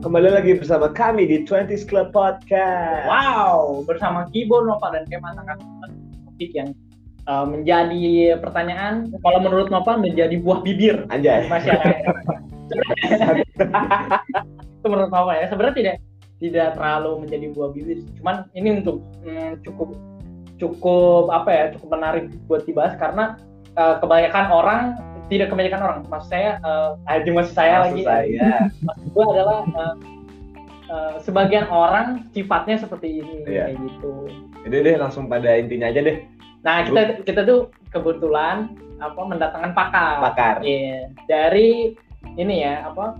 Kembali lagi bersama kami di 20s Club Podcast. Wow, bersama Kibo, Nova, dan Kemal akan topik yang uh, menjadi pertanyaan. Kalau menurut Nova menjadi buah bibir Anjay. masyarakat. itu menurut Nova ya. Sebenarnya tidak tidak terlalu menjadi buah bibir. Cuman ini untuk hmm, cukup cukup apa ya cukup menarik buat dibahas karena uh, kebanyakan orang tidak kebanyakan orang maksud saya uh, maksud saya Maksud lagi saya. maksud gue adalah uh, uh, sebagian orang sifatnya seperti ini Iya. kayak gitu. Jadi deh langsung pada intinya aja deh. Nah kita kita tuh kebetulan apa mendatangkan pakar. Pakar. Iya dari ini ya apa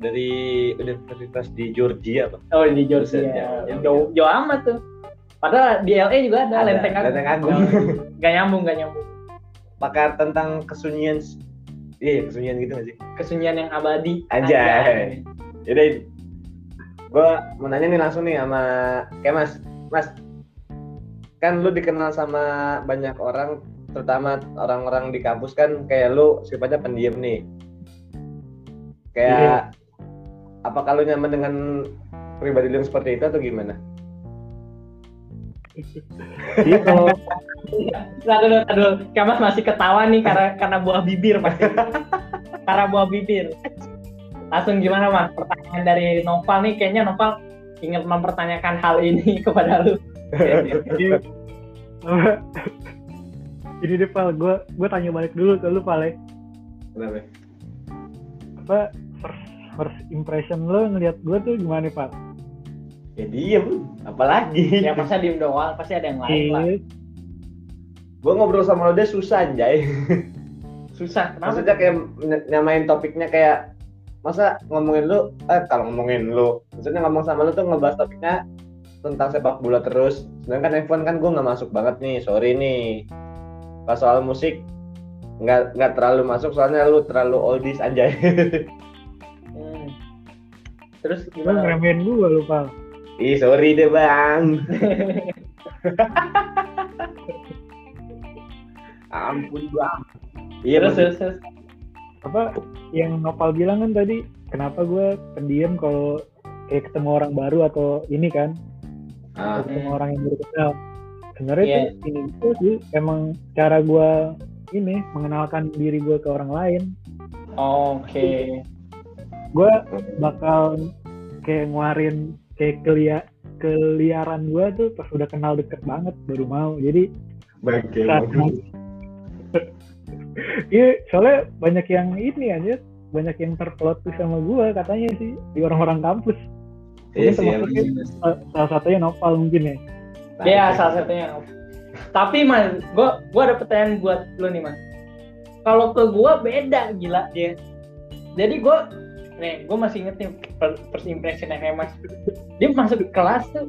Dari Universitas di Georgia, Pak. oh di Georgia jauh, jauh, jauh jauh amat tuh. Padahal di LA juga ada, Ada, Lenteng Agung. Lenteng Agung. Gak nyambung gak nyambung. Pakar tentang kesunyian Iya, kesunyian gitu gak sih? Kesunyian yang abadi. Anjay. Jadi gue mau nanya nih langsung nih sama kayak Mas. Mas, kan lu dikenal sama banyak orang, terutama orang-orang di kampus kan kayak lu sifatnya pendiam nih. Kayak apa kalau nyaman dengan pribadi lu yang seperti itu atau gimana? Iya kalau Aduh, aduh, aduh, Kamas masih ketawa nih karena karena buah bibir pasti. karena buah bibir. Langsung gimana mas? Pertanyaan dari Noval nih, kayaknya Noval ingin mempertanyakan hal ini kepada lu. ini deh Pal, gue gue tanya balik dulu ke lu Pal ya. Kenapa? Apa first, first impression lo ngelihat gue tuh gimana Pal? Ya diem, apalagi. ya masa diem doang, pasti ada yang lain lah. Gue ngobrol sama lo dia susah anjay. Susah, kenapa? Maksudnya kayak ny- nyamain topiknya kayak masa ngomongin lu eh kalau ngomongin lu maksudnya ngomong sama lu tuh ngebahas topiknya tentang sepak bola terus sedangkan handphone kan gue nggak masuk banget nih sorry nih pas soal musik nggak nggak terlalu masuk soalnya lu terlalu oldies anjay Hmm. Terus lu gimana? ngeremehin gue lu Pal. ih sorry deh bang ampun bang iya terus, terus, terus. Apa yang Nopal bilang kan tadi, kenapa gue pendiam kalau kayak ketemu orang baru atau ini kan, Ah, ketemu Hmm. orang yang baru kenal. Sebenarnya Iya. tuh ini itu sih emang cara gue ini mengenalkan diri gue ke orang lain. Oke. gue bakal kayak nguarin kayak kelia keliaran gue tuh pas udah kenal deket banget baru mau jadi bangke saat iya soalnya banyak yang ini aja banyak yang terplot tuh sama gue katanya sih di orang-orang kampus iya sih. Sal- salah satunya Nopal mungkin ya Iya, salah satunya. Tapi mas, gua gua ada pertanyaan buat lu nih mas. Kalau ke gua beda gila dia. Jadi gua nih, gua masih inget nih per- first impression yang mas. Dia masuk ke kelas tuh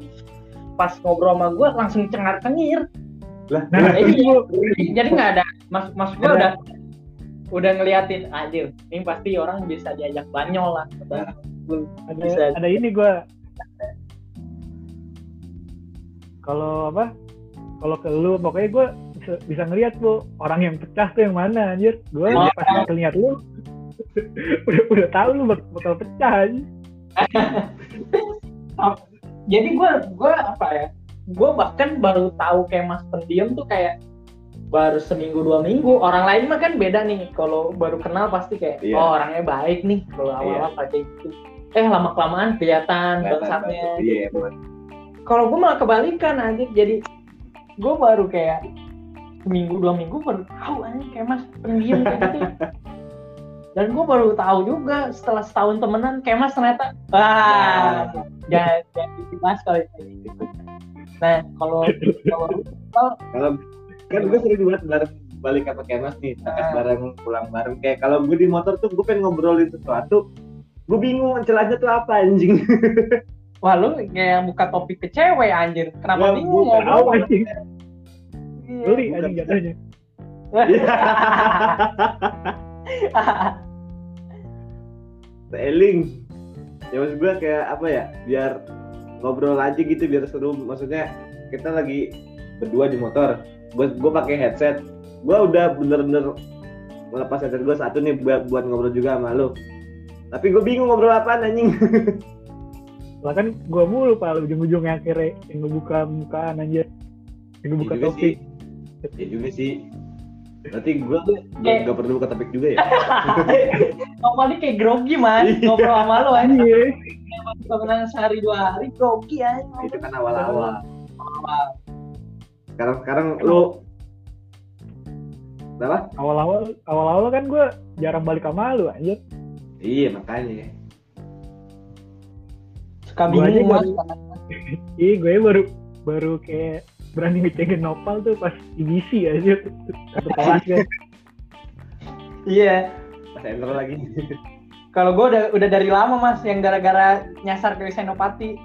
pas ngobrol sama gua langsung cengar cengir. lah nah itu gua- jadi nggak ada mas mas Ada. udah udah ngeliatin anjir ini pasti orang bisa diajak banyol lah. Ada. bisa. Ada ini gue kalau apa? Kalau ke lu pokoknya gue bisa, bisa ngeliat bu orang yang pecah tuh yang mana anjir. Gue Oh. pas ngeliat lu udah udah tahu lu bak- bakal pecah aja jadi gue gue apa ya? Gue bahkan baru tahu kayak mas pendiam tuh kayak baru seminggu dua minggu orang lain mah kan beda nih. Kalau baru kenal pasti kayak Iya. oh orangnya baik nih. Kalau awal-awal kayak gitu. Eh lama kelamaan kelihatan bangsatnya. iya emang. kalau gue malah kebalikan aja jadi gue baru kayak seminggu dua minggu baru tahu aja kayak mas pendiam kayak gitu. Dan gue baru tahu juga setelah setahun temenan kayak mas ternyata wah jangan jangan dibahas kalau kayak gitu nah kalau kalau kalau kan gue sering banget bareng balik ke kemas nih takas Ah. bareng pulang bareng kayak kalau gue di motor tuh gue pengen ngobrolin sesuatu gue bingung celahnya tuh apa anjing wah lu kayak buka topik ke cewek anjir kenapa Ya, bingung bukan. tahu ngobrol anjing Iya. beli bukan. anjing jatuhnya Eling ya maksud gue kayak apa ya biar ngobrol aja gitu biar seru maksudnya kita lagi berdua di motor gue gue pakai headset gue udah bener-bener melepas headset gue satu nih buat buat ngobrol juga sama lu Tapi gue bingung ngobrol apaan anjing. Lah kan gua mulu pak ujung-ujungnya akhirnya yang ngebuka mukaan aja. Yang ngebuka juga topik. Iya juga sih. Berarti gue tuh Eh. gak, gak perlu buka topik juga ya? Ngomongnya kayak grogi mas, Iya. ngobrol sama lo aja. Iya. Sehari dua hari grogi aja. Itu kan awal-awal. Sekarang sekarang lu apa? Awal-awal awal-awal kan gua jarang balik sama lu anjir. Iya makanya. Suka bingung mas. Iya gue baru baru kayak berani ngecengin Nopal tuh pas IBC aja satu kelas kan. Iya. Pas enter lagi. Kalau gue udah udah dari lama mas, yang gara-gara nyasar ke Senopati.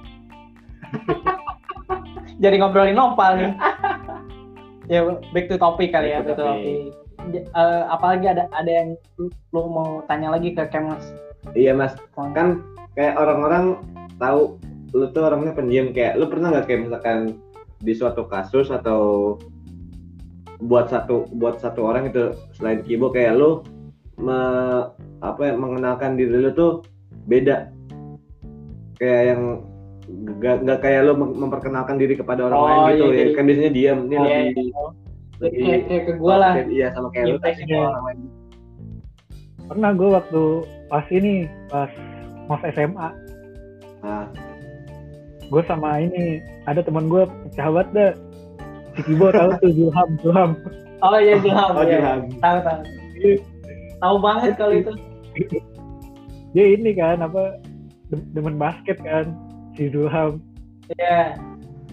Jadi ngobrolin nopal nih. Ya back to topic kali ya, Back to back to topic. Eh, apalagi ada ada yang lu, lu mau tanya lagi ke Kemas? iya mas. Kan kayak orang-orang tahu lu tuh orangnya pendiam kayak lu pernah nggak kayak misalkan di suatu kasus atau buat satu buat satu orang itu selain Kibo kayak lu me- apa ya, mengenalkan diri lu tuh beda kayak yang gak, nggak kayak mem- memperkenalkan diri kepada orang Oh, lain gitu iya, ya jadi- kan biasanya diam ini Oh, iya, lebih lebih Kayak, kayak ke gue lah. kayak- iya sama kayak Impress tapi gitu. orang lain Pernah gue waktu pas ini pas mas SMA nah gue sama ini ada teman gue pecah banget dah si Kibo tahu tuh Zulham Zulham Oh iya Zulham. oh iya. Ilham. Tahu tahu. Tahu banget kalau itu. dia ini kan apa dem- demen basket kan si Zulham Iya.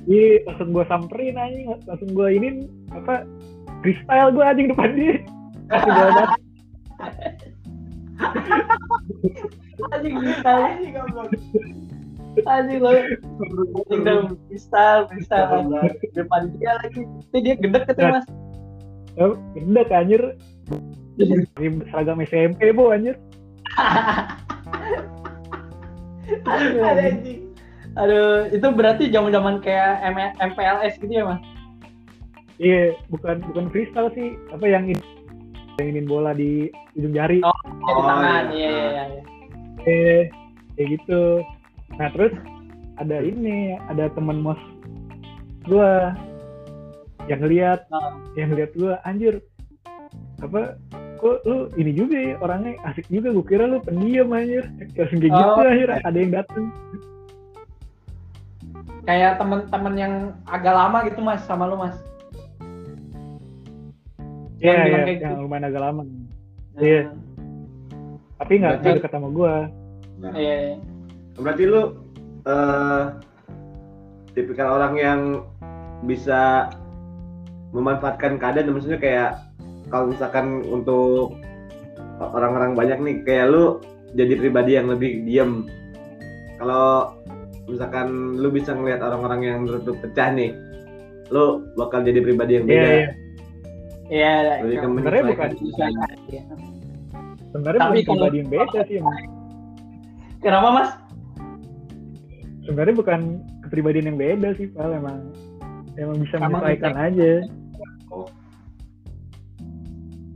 Iya, langsung gue samperin anjing, langsung gue ini apa freestyle gue anjing depan dia. Anjing freestyle. Anjing lo. Anjing dah freestyle, freestyle. Depan dia lagi. Itu dia gedek ketemu mas. Oh, Gede anjir. Ini seragam SMP bu anjir. Aduh, anjing. Aduh, itu berarti zaman-zaman kayak M- MPLS gitu ya, Mas? Iya, bukan bukan freestyle sih. Apa yang ini yang ingin bola di ujung jari. Oh. Kayak di Oh, tangan. iya. Iya, iya, iya. iya. Eh, kayak gitu. Nah terus ada ini, ada teman mos gua yang lihat, Oh. yang lihat gua anjir apa kok lu ini juga ya orangnya asik juga gue kira lu pendiam anjir langsung kayak gitu Oh. anjir ada yang dateng Kayak temen-temen yang agak lama gitu, Mas, sama lu, Mas. Yang Iya, iya, kayak yang gitu. lumayan agak lama. Iya. Tapi nggak Berarti- deket sama gua. Nah, Iya, iya. berarti lu eh tipikal orang yang bisa memanfaatkan keadaan maksudnya kayak kalau misalkan untuk orang-orang banyak nih kayak lu jadi pribadi yang lebih diem kalau misalkan lu bisa ngelihat orang-orang yang menurut lu pecah nih lu bakal jadi pribadi yang Iya, beda iya. Iya, lebih ke Sebenarnya bukan iya. sebenarnya bukan pribadi yang beda sih. Kenapa, Mas? Sebenarnya bukan kepribadian yang beda sih, Pal emang emang bisa menyesuaikan bisa. aja.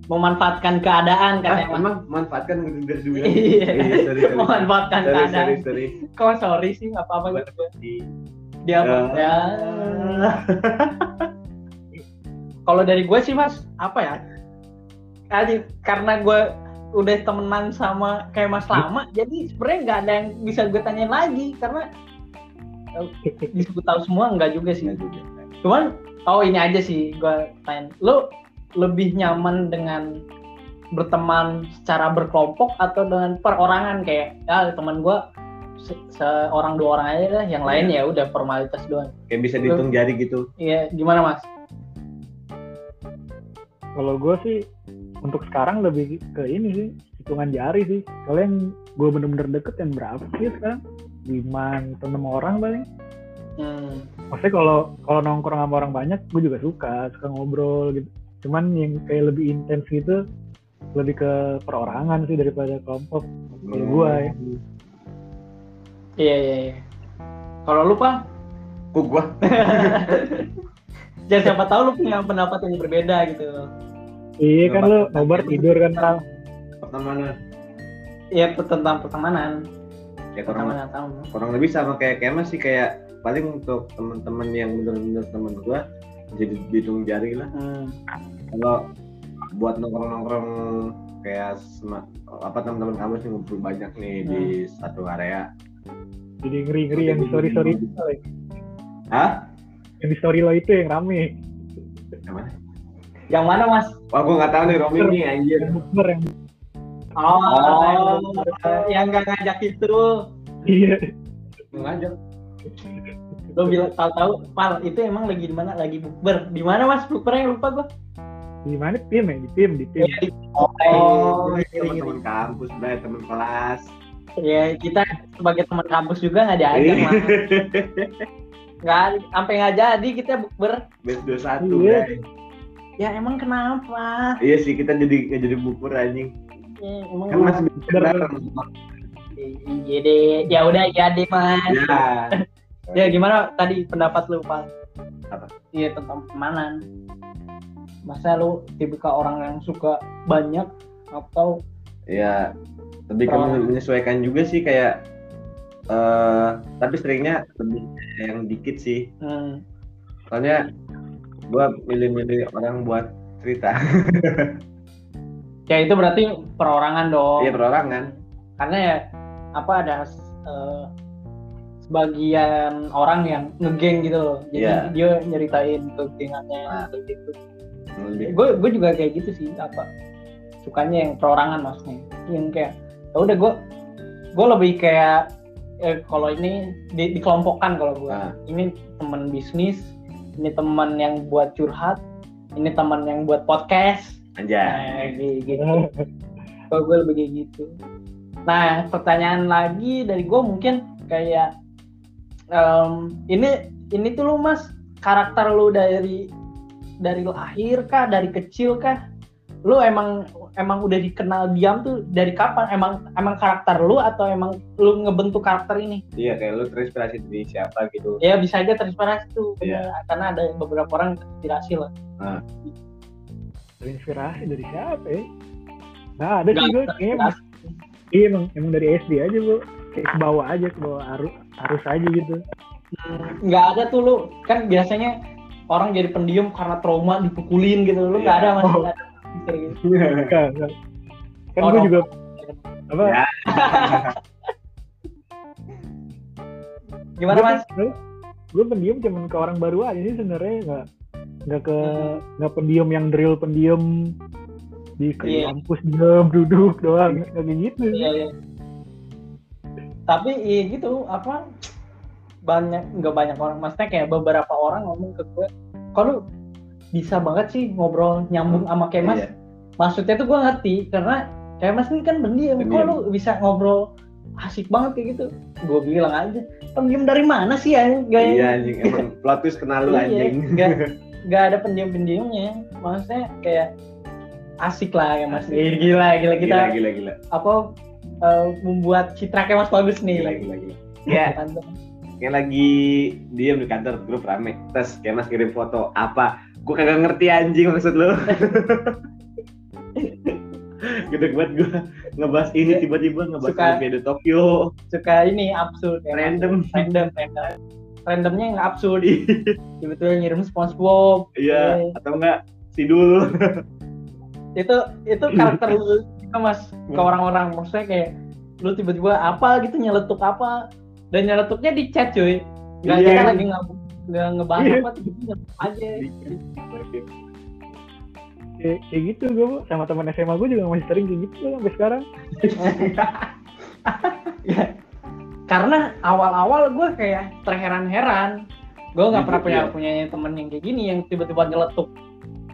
Memanfaatkan keadaan Ah, katanya, Mas. emang manfaatkan gitu dari dulu Iya. sorry. Memanfaatkan sorry, keadaan. sorry, sorry. Kok sorry sih, nggak apa-apa gitu. Di- Dia Ya. ya. Kalau dari gue sih mas, apa ya? Kali karena gue udah temenan sama kayak mas lama, jadi sebenarnya nggak ada yang bisa gue tanyain lagi karena eh, disebut tahu semua nggak juga sih. Nggak juga. Cuman oh ini aja sih gue tanya, lu lebih nyaman dengan berteman secara berkelompok atau dengan perorangan kayak ya teman gue se- seorang dua orang aja dah, yang lain ya udah formalitas doang. kayak bisa dihitung jari gitu Iya, gimana mas? Kalau gue sih untuk sekarang lebih ke ini sih hitungan jari sih. Soalnya yang gue bener-bener deket yang berapa sih sekarang? Lima atau enam orang paling. Hmm. Maksudnya kalau kalau nongkrong sama orang banyak, gue juga suka, suka ngobrol gitu. Cuman yang kayak lebih intens gitu, lebih ke perorangan sih daripada kelompok. Kayak Hmm. gue ya. Iya iya iya. Kalau lu pak, kok gua ya siapa tahu lu punya pendapat yang berbeda gitu. Iya kan lu nobar kayak tidur kan Pal. pertemanan ya tentang pertemanan ya kurang pertemanan kurang lebih sama kayak kemas sih kayak paling untuk teman-teman yang bener-bener temen gua jadi dihitung jari lah hmm. kalau buat nongkrong-nongkrong kayak sema- apa teman-teman kamu sih ngumpul banyak nih di satu area Jadi ngeri-ngeri yang di story story itu. Hah? Yang di story lo itu yang rame. Yang mana? yang mana mas Wah, gua nggak tahu nih Romi nih anjir. Yang bukber yang oh, Oh. yang nggak ngajak itu iya. Ngajak. Lo bilang tahu-tahu pal itu emang lagi di mana lagi bukber di mana mas bukbernya lupa gua Di mana tim ya? Di tim, di tim. Iya, di- oh, Oh, itu ngeri. teman kampus, Bray, teman kelas. ya kita sebagai teman kampus juga nggak diajak mas nggak sampai nggak jadi kita bukber Best 21, Iya. Bray. ya emang kenapa Iya sih, kita jadi jadi bukur anjing. ya, emang Kan masih bisa Deh ya udah ya deh mas Ya. ya gimana tadi pendapat lu pak Apa? iya tentang pertemanan masa lu tipikal orang yang suka banyak atau Ya, lebih ke menyesuaikan juga sih kayak eh tapi seringnya lebih yang dikit sih. hmm, Soalnya gua milih-milih orang buat cerita. ya itu berarti perorangan dong Iya, perorangan. karena ya apa ada eh, sebagian orang yang ngegeng gitu loh jadi Iya. dia nyeritain kegengannya Nah. gitu gue gue juga kayak gitu sih apa sukanya yang perorangan maksudnya yang kayak ya udah gue gue lebih kayak eh, kalau ini di, dikelompokkan kalau gue Nah. ini teman bisnis ini teman yang buat curhat ini teman yang buat podcast anjay. nah, gitu, gitu. kalau gue lebih kayak gitu nah pertanyaan lagi dari gue mungkin kayak em, ini ini tuh lu mas karakter lu dari dari lahir kah dari kecil kah lu emang emang udah dikenal diam tuh dari kapan emang emang karakter lu atau emang lu ngebentuk karakter ini Iya, kayak lu terinspirasi dari siapa gitu. ya bisa aja terinspirasi tuh Iya. karena ada beberapa orang terinspirasi lah Terinspirasi dari siapa ya? Nggak ada sih Nggak gue. Kayaknya iya emang, emang dari SD aja bu. Kayak ke bawah aja, ke bawah arus, arus aja gitu. nggak ada tuh lu kan biasanya orang jadi pendiam karena trauma dipukulin gitu lu nggak Iya. ada masih Oh. ada gitu. Enggak, enggak. Kan Oh, gue no. juga apa? Ya. gimana mas Gue pendiam cuman ke orang baru aja sih sebenarnya nggak nggak ke nggak pendiam yang drill pendiam di Iya. kampus diam duduk doang nggak kayak gitu. iya iya. Tapi iya gitu apa banyak nggak banyak orang. Maksudnya kayak beberapa orang ngomong ke gue lu bisa banget sih ngobrol nyambung sama Kemas Iya. maksudnya tuh gue ngerti karena Kemas ini kan pendiam. Kok lu bisa ngobrol asik banget kayak gitu? Gue bilang aja pendiam dari mana sih ya gaya Iya anjing, emang twist kenal lu Iya, anjing. nggak nggak ada pendiam pendiamnya maksudnya kayak asik lah ya mas gila gila, gila kita Gila gila gila. apa eh, membuat citra kayak mas bagus nih Gila gila gila. ya. Kayak lagi diem di kantor grup rame. Terus kayak mas kirim foto apa? Gue kagak ngerti anjing maksud lu. Gede banget gue ngebahas ini tiba-tiba ngebahas Suka- Olimpiade Tokyo suka ini absurd ya, random. random random randomnya yang absurd tiba-tiba ngirim SpongeBob Iya, atau enggak Sidul. itu itu karakter lu juga mas ke orang-orang maksudnya kayak lu tiba-tiba apa gitu nyeletuk apa dan nyeletuknya di chat cuy nggak Iya. kita lagi nggak nggak ngebahas Iya. apa tiba-tiba aja Kayak, kayak gitu gue sama teman SMA gue juga masih sering kayak gitu sampai sekarang. Ya, karena awal-awal gue kayak terheran-heran gue nggak pernah punya Iya. punya temen yang kayak gini yang tiba-tiba nyeletuk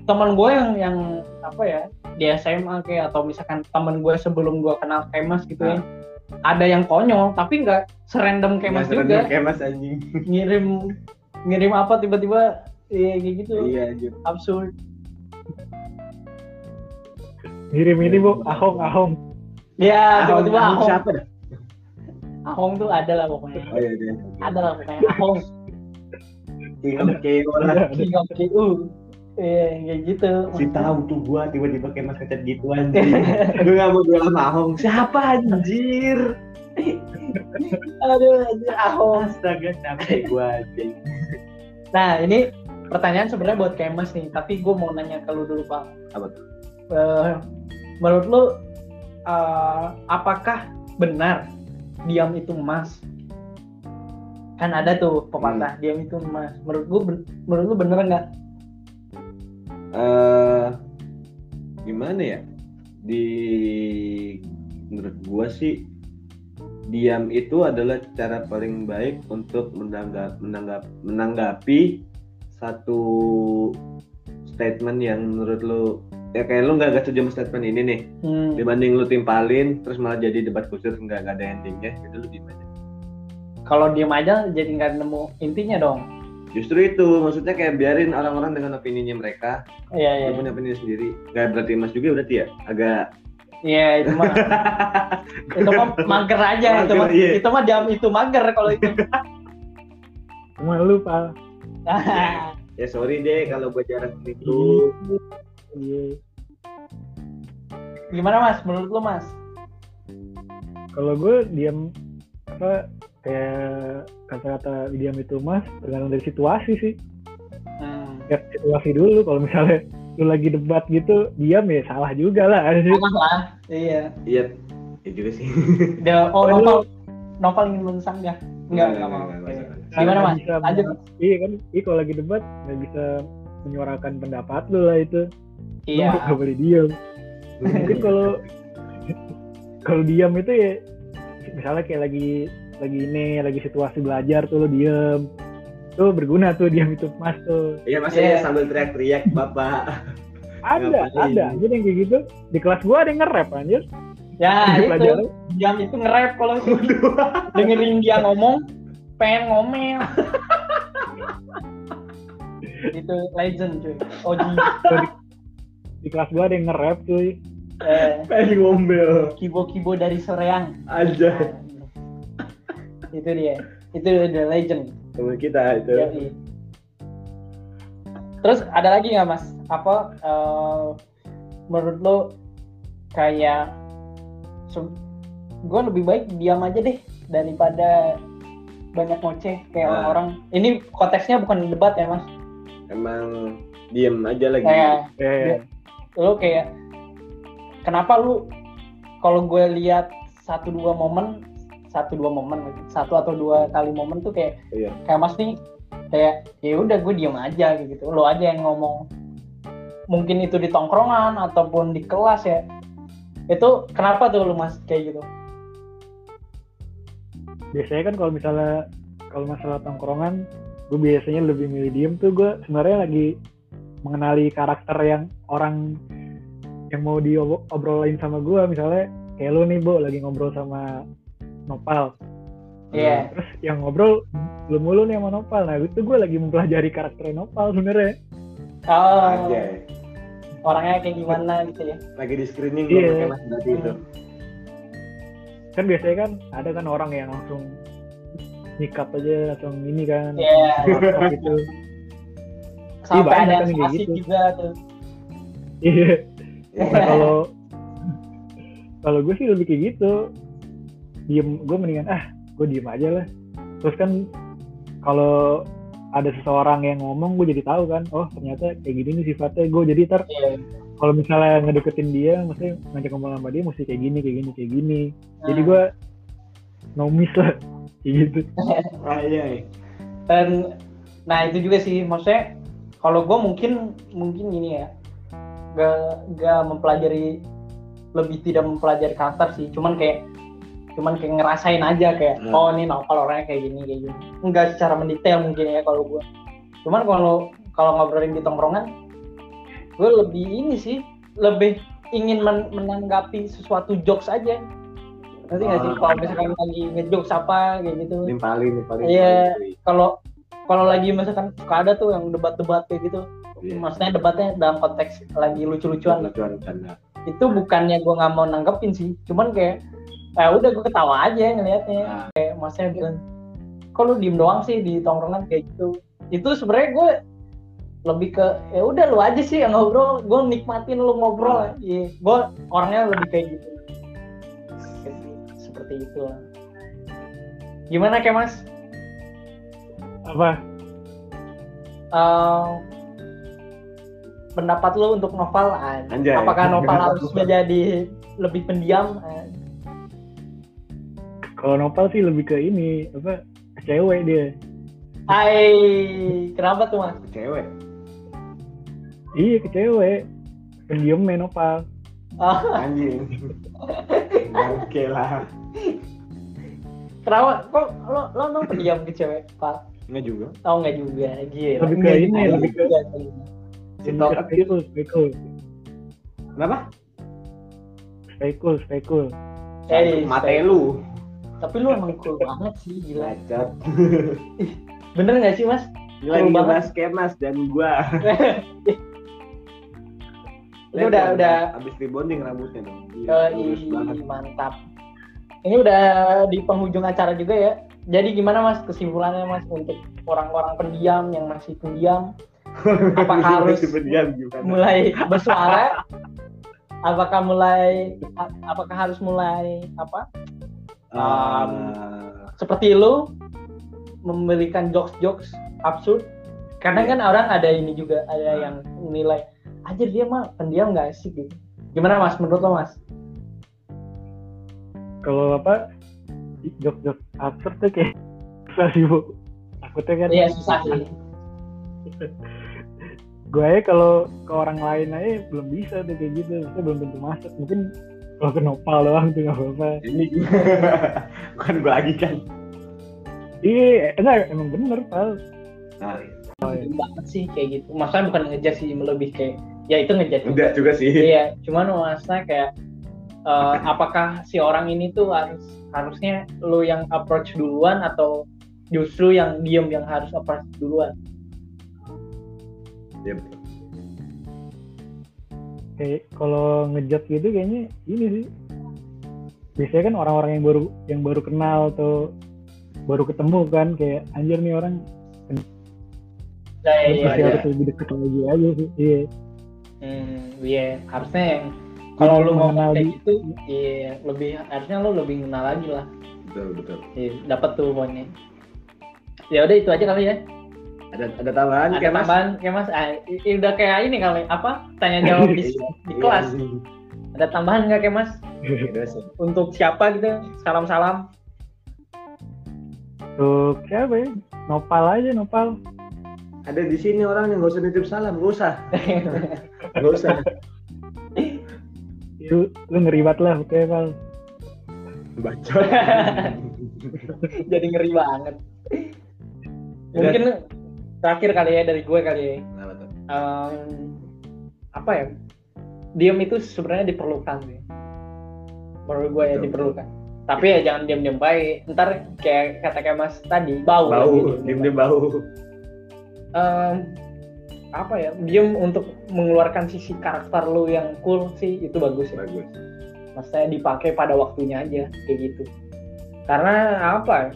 teman gue yang yang apa ya di SMA kayak atau misalkan temen gue sebelum gue kenal Kemas gitu ya ada yang konyol tapi nggak serandom Kemas juga serem Kayak mas anjing. ngirim ngirim apa tiba-tiba ya kayak gitu Iya anjing. absurd Ngirim ini bu, ahong ahong. ya tiba-tiba Ahong ahong siapa dah? ahong tuh ada lah pokoknya Oh iya dia. ada lah pokoknya ahong King of Chaos lah. King of KU Iya, kayak gitu. Si tahu tuh gua tiba-tiba kayak mas ngechat gitu anjing. Gue gak mau jual sama Ahong. Siapa anjir? Aduh, anjir, Ahong. Astaga capek gua anjing. Nah, ini pertanyaan sebenarnya buat Kemas nih, tapi gue mau nanya ke lu dulu, Pak. Apa tuh? Eh, menurut lu eh, apakah benar diam itu emas? Kan ada tuh pepatah diam itu emas. Menurut gua menurut lu bener nggak? Eh gimana ya? Di menurut gua sih diam itu adalah cara paling baik untuk menanggap, menanggap, menanggapi satu statement yang menurut lu ya kayak lu nggak gak setuju sama statement ini nih Hmm. dibanding lu timpalin terus malah jadi debat kusir nggak nggak ada endingnya itu lu diem aja Kalau diem aja jadi nggak nemu intinya dong. Justru itu maksudnya kayak biarin orang-orang dengan opininya mereka Iya, iya. punya opini sendiri nggak berarti mas juga berarti ya agak Iya, itu mah itu mah mager aja itu mah. Mager, iya. Itu mah diam itu mager kalau itu. Cuma lu pak. ya sorry deh kalau gue jarang itu Iya. Gimana Mas? Menurut lu Mas? Kalau gue diam apa kayak kata-kata diam itu mas tergantung dari situasi sih. Hmm. Ya, situasi dulu kalau misalnya lu lagi debat gitu diam ya salah juga lah. Apa lah? Iya. iya ya juga sih Dia oh Oh, lu- novel novel ingin lulusan enggak? Enggak, enggak mau. Gimana Mas? bisa Lanjut. Iya kan, iya kalau lagi debat nggak bisa menyuarakan pendapat lu lah itu. Lu Iya. nggak boleh diam. Mungkin kalau kalau diam itu ya misalnya kayak lagi lagi ini lagi situasi belajar tuh lu diem. Tuh berguna tuh diam itu mas tuh. Iya mas Iya. saya sambil teriak-teriak bapak. Ada ada. Aja yang kayak gitu di kelas gua ada yang nge-rap anjir. Ya, di itu diam itu nge-rap kalau itu. dengerin dia ngomong pengen ngomel. itu legend cuy. Oji. di kelas gua ada yang nge-rap cuy. Eh, pengen ngombel kibo-kibo dari Soreang. aja itu dia. Itu the legend. teman kita itu Yoi. Terus ada lagi nggak mas? Apa eh, menurut lo kayak gue lebih baik diam aja deh daripada banyak ngoceh kayak Nah. orang-orang. Ini konteksnya bukan debat ya mas? emang diem aja lagi Kayak eh lo kayak kenapa lu kalau gue lihat satu dua momen satu dua momen satu atau dua kali momen tuh kayak Iya. kayak mas nih kayak ya udah gue diem aja gitu. Lo aja yang ngomong. Mungkin itu di tongkrongan ataupun di kelas ya. Itu kenapa tuh lu mas kayak gitu? Biasanya kan kalau misalnya kalau masalah tongkrongan gue biasanya lebih milih diem tuh. Gue sebenarnya lagi mengenali karakter yang orang yang mau diobrolin sama gue misalnya kayak lu nih Bo lagi ngobrol sama Nopal. Iya. Terus yang ngobrol lu mulu nih sama Nopal. Nah itu gue lagi mempelajari karakter Nopal sebenarnya. Oh. Aja orangnya kayak gimana gitu ya? Lagi di screening Iya. gua pakai mas berarti itu. Kan biasanya kan ada kan orang yang langsung nyikap aja langsung ini kan Iya. langsung gitu. Sampai banyak ada yang kan kayak asik gitu. juga tuh. Iya. Nah, kalau kalau gue sih lebih kayak gitu diem. Gue mendingan ah gue diem aja lah. Terus kan kalau ada seseorang yang ngomong gue jadi tahu kan oh ternyata kayak gini nih sifatnya. Gue jadi ter Iya. kalau misalnya ngedeketin dia maksudnya ngajak ngomong sama dia mesti kayak gini kayak gini kayak gini. Jadi Nah. gue no miss lah kayak gitu. Ah, iya dan nah itu juga sih maksudnya kalau gue mungkin mungkin gini ya gak gak mempelajari lebih tidak mempelajari karakter sih. Cuman kayak cuman kayak ngerasain aja kayak Hmm. oh ini novel orangnya kayak gini kayak gini. Enggak secara mendetail mungkin ya kalau gue cuman kalau kalau ngobrolin di tongkrongan gue lebih ini sih lebih ingin men- menanggapi sesuatu jokes aja. Nanti nggak sih? Oh. kalau misalkan lagi ngejokes apa kayak gitu. Nimpalin nimpalin Iya. kalau kalau lagi misalkan suka ada tuh yang debat-debat kayak gitu Iya. maksudnya debatnya dalam konteks lagi lucu-lucuan. Lucuan canda itu bukannya gue nggak mau nanggepin sih. Cuman kayak eh udah gue ketawa aja ngelihatnya Ah. kayak maksudnya bilang kok lu diem doang sih di tongkrongan kayak gitu itu sebenarnya gue lebih ke ya udah lu aja sih yang ngobrol gue nikmatin lu ngobrol iya gue orangnya lebih kayak gitu seperti itu lah gimana kayak mas apa Eh, pendapat lu untuk novel An? Anjay. apakah novel harus menjadi lebih pendiam? Kalau Nopal sih lebih ke ini apa cewek dia Hai kenapa tuh mas Cewek. iya ke cewek pendiam main Nopal Oh, Anjing. Oke lah. kenapa kok lo lo emang pendiam ke cewek pak Enggak juga. oh nggak juga gila Lebih ke ini, Nggak lebih ke-. Si Lebih ke stay cool stay cool Kenapa? stay cool stay cool Eh, Mate lu. Tapi lu emang cool banget sih gila Bacot. bener nggak sih mas lagi Cool banget. kemas dan gua. ini udah udah habis rebonding rambutnya dong. Gila, banget. mantap. Ini udah di penghujung acara juga ya. Jadi gimana mas kesimpulannya mas untuk orang-orang pendiam yang masih pendiam, apakah harus pendiam mulai bersuara? Apakah mulai apakah harus mulai apa? Ah, Seperti lu memberikan jokes-jokes absurd? Karena kan orang ada ini juga ada yang menilai aja dia mah pendiam nggak asik gitu. Gimana mas menurut lo mas? kalau apa jok jok absurd tuh kayak susah sih bu takutnya kan Iya susah sih. gue kalau ke orang lain aja belum bisa tuh kayak gitu saya belum tentu masuk mungkin kalau ke nopal doang tuh nggak apa-apa ini bukan gua lagi kan. iya enggak emang bener pal Nah, Penting banget sih kayak gitu. Maksudnya bukan ngejat sih, lebih kayak ya itu ngejat juga. udah juga sih. Iya, cuman maksudnya kayak eh, apakah si orang ini tuh harus harusnya lo yang approach duluan atau justru yang diem yang harus approach duluan? Iya, betul. Kayak kalau ngejat gitu kayaknya ini sih biasanya kan orang-orang yang baru yang baru kenal atau baru ketemu kan kayak anjir nih orang Nah, iya, masih iya. harus lebih dekat lagi aja sih iya Hmm, iya, harusnya yang kalau lu mau Mengenal kayak gitu, iya lebih harusnya lu lebih kenal lagi lah. Betul, betul. Iya, dapat tuh poinnya. Ya udah itu aja kali ya. Ada ada tambahan Ada kayak Mas? tambahan kayak Mas? Ah, i- i- udah kayak ini kali apa? Tanya jawab di, di kelas. Iya, Ada tambahan nggak kayak Mas? Untuk siapa gitu? Salam-salam. untuk siapa ya nopal aja nopal Ada di sini orang yang gak usah nitip salam, gak usah. Gak usah. lu lu ngeribat lah oke pal Bacot. Jadi ngeri banget. Mungkin terakhir kali ya dari gue kali ya. Em, apa ya? Diam itu sebenarnya diperlukan sih. Menurut gue ya diperlukan. Tapi ya jangan diam-diam baik. Ntar kayak kata kayak Mas tadi bau. Bau, gitu. diem diem bau. Em, apa ya? Diam untuk mengeluarkan sisi karakter lu yang cool sih itu bagus ya. Bagus. maksudnya dipakai pada waktunya aja kayak gitu karena apa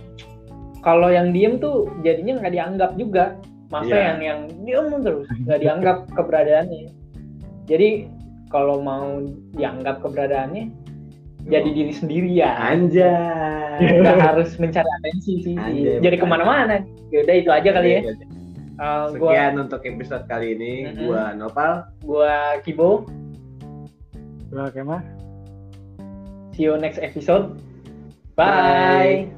kalau yang diem tuh jadinya nggak dianggap juga maksudnya Iya. yang yang diem terus nggak dianggap keberadaannya jadi kalau mau dianggap keberadaannya jadi diri sendiri ya Anjay. nggak harus mencari atensi sih Anjay, jadi ke mana-mana yaudah itu aja kali ya oke. Eh, gua Sekian untuk episode kali ini. Mhm. Gua Nopal. gua Kibo Gua mah see you next episode Bye. bye.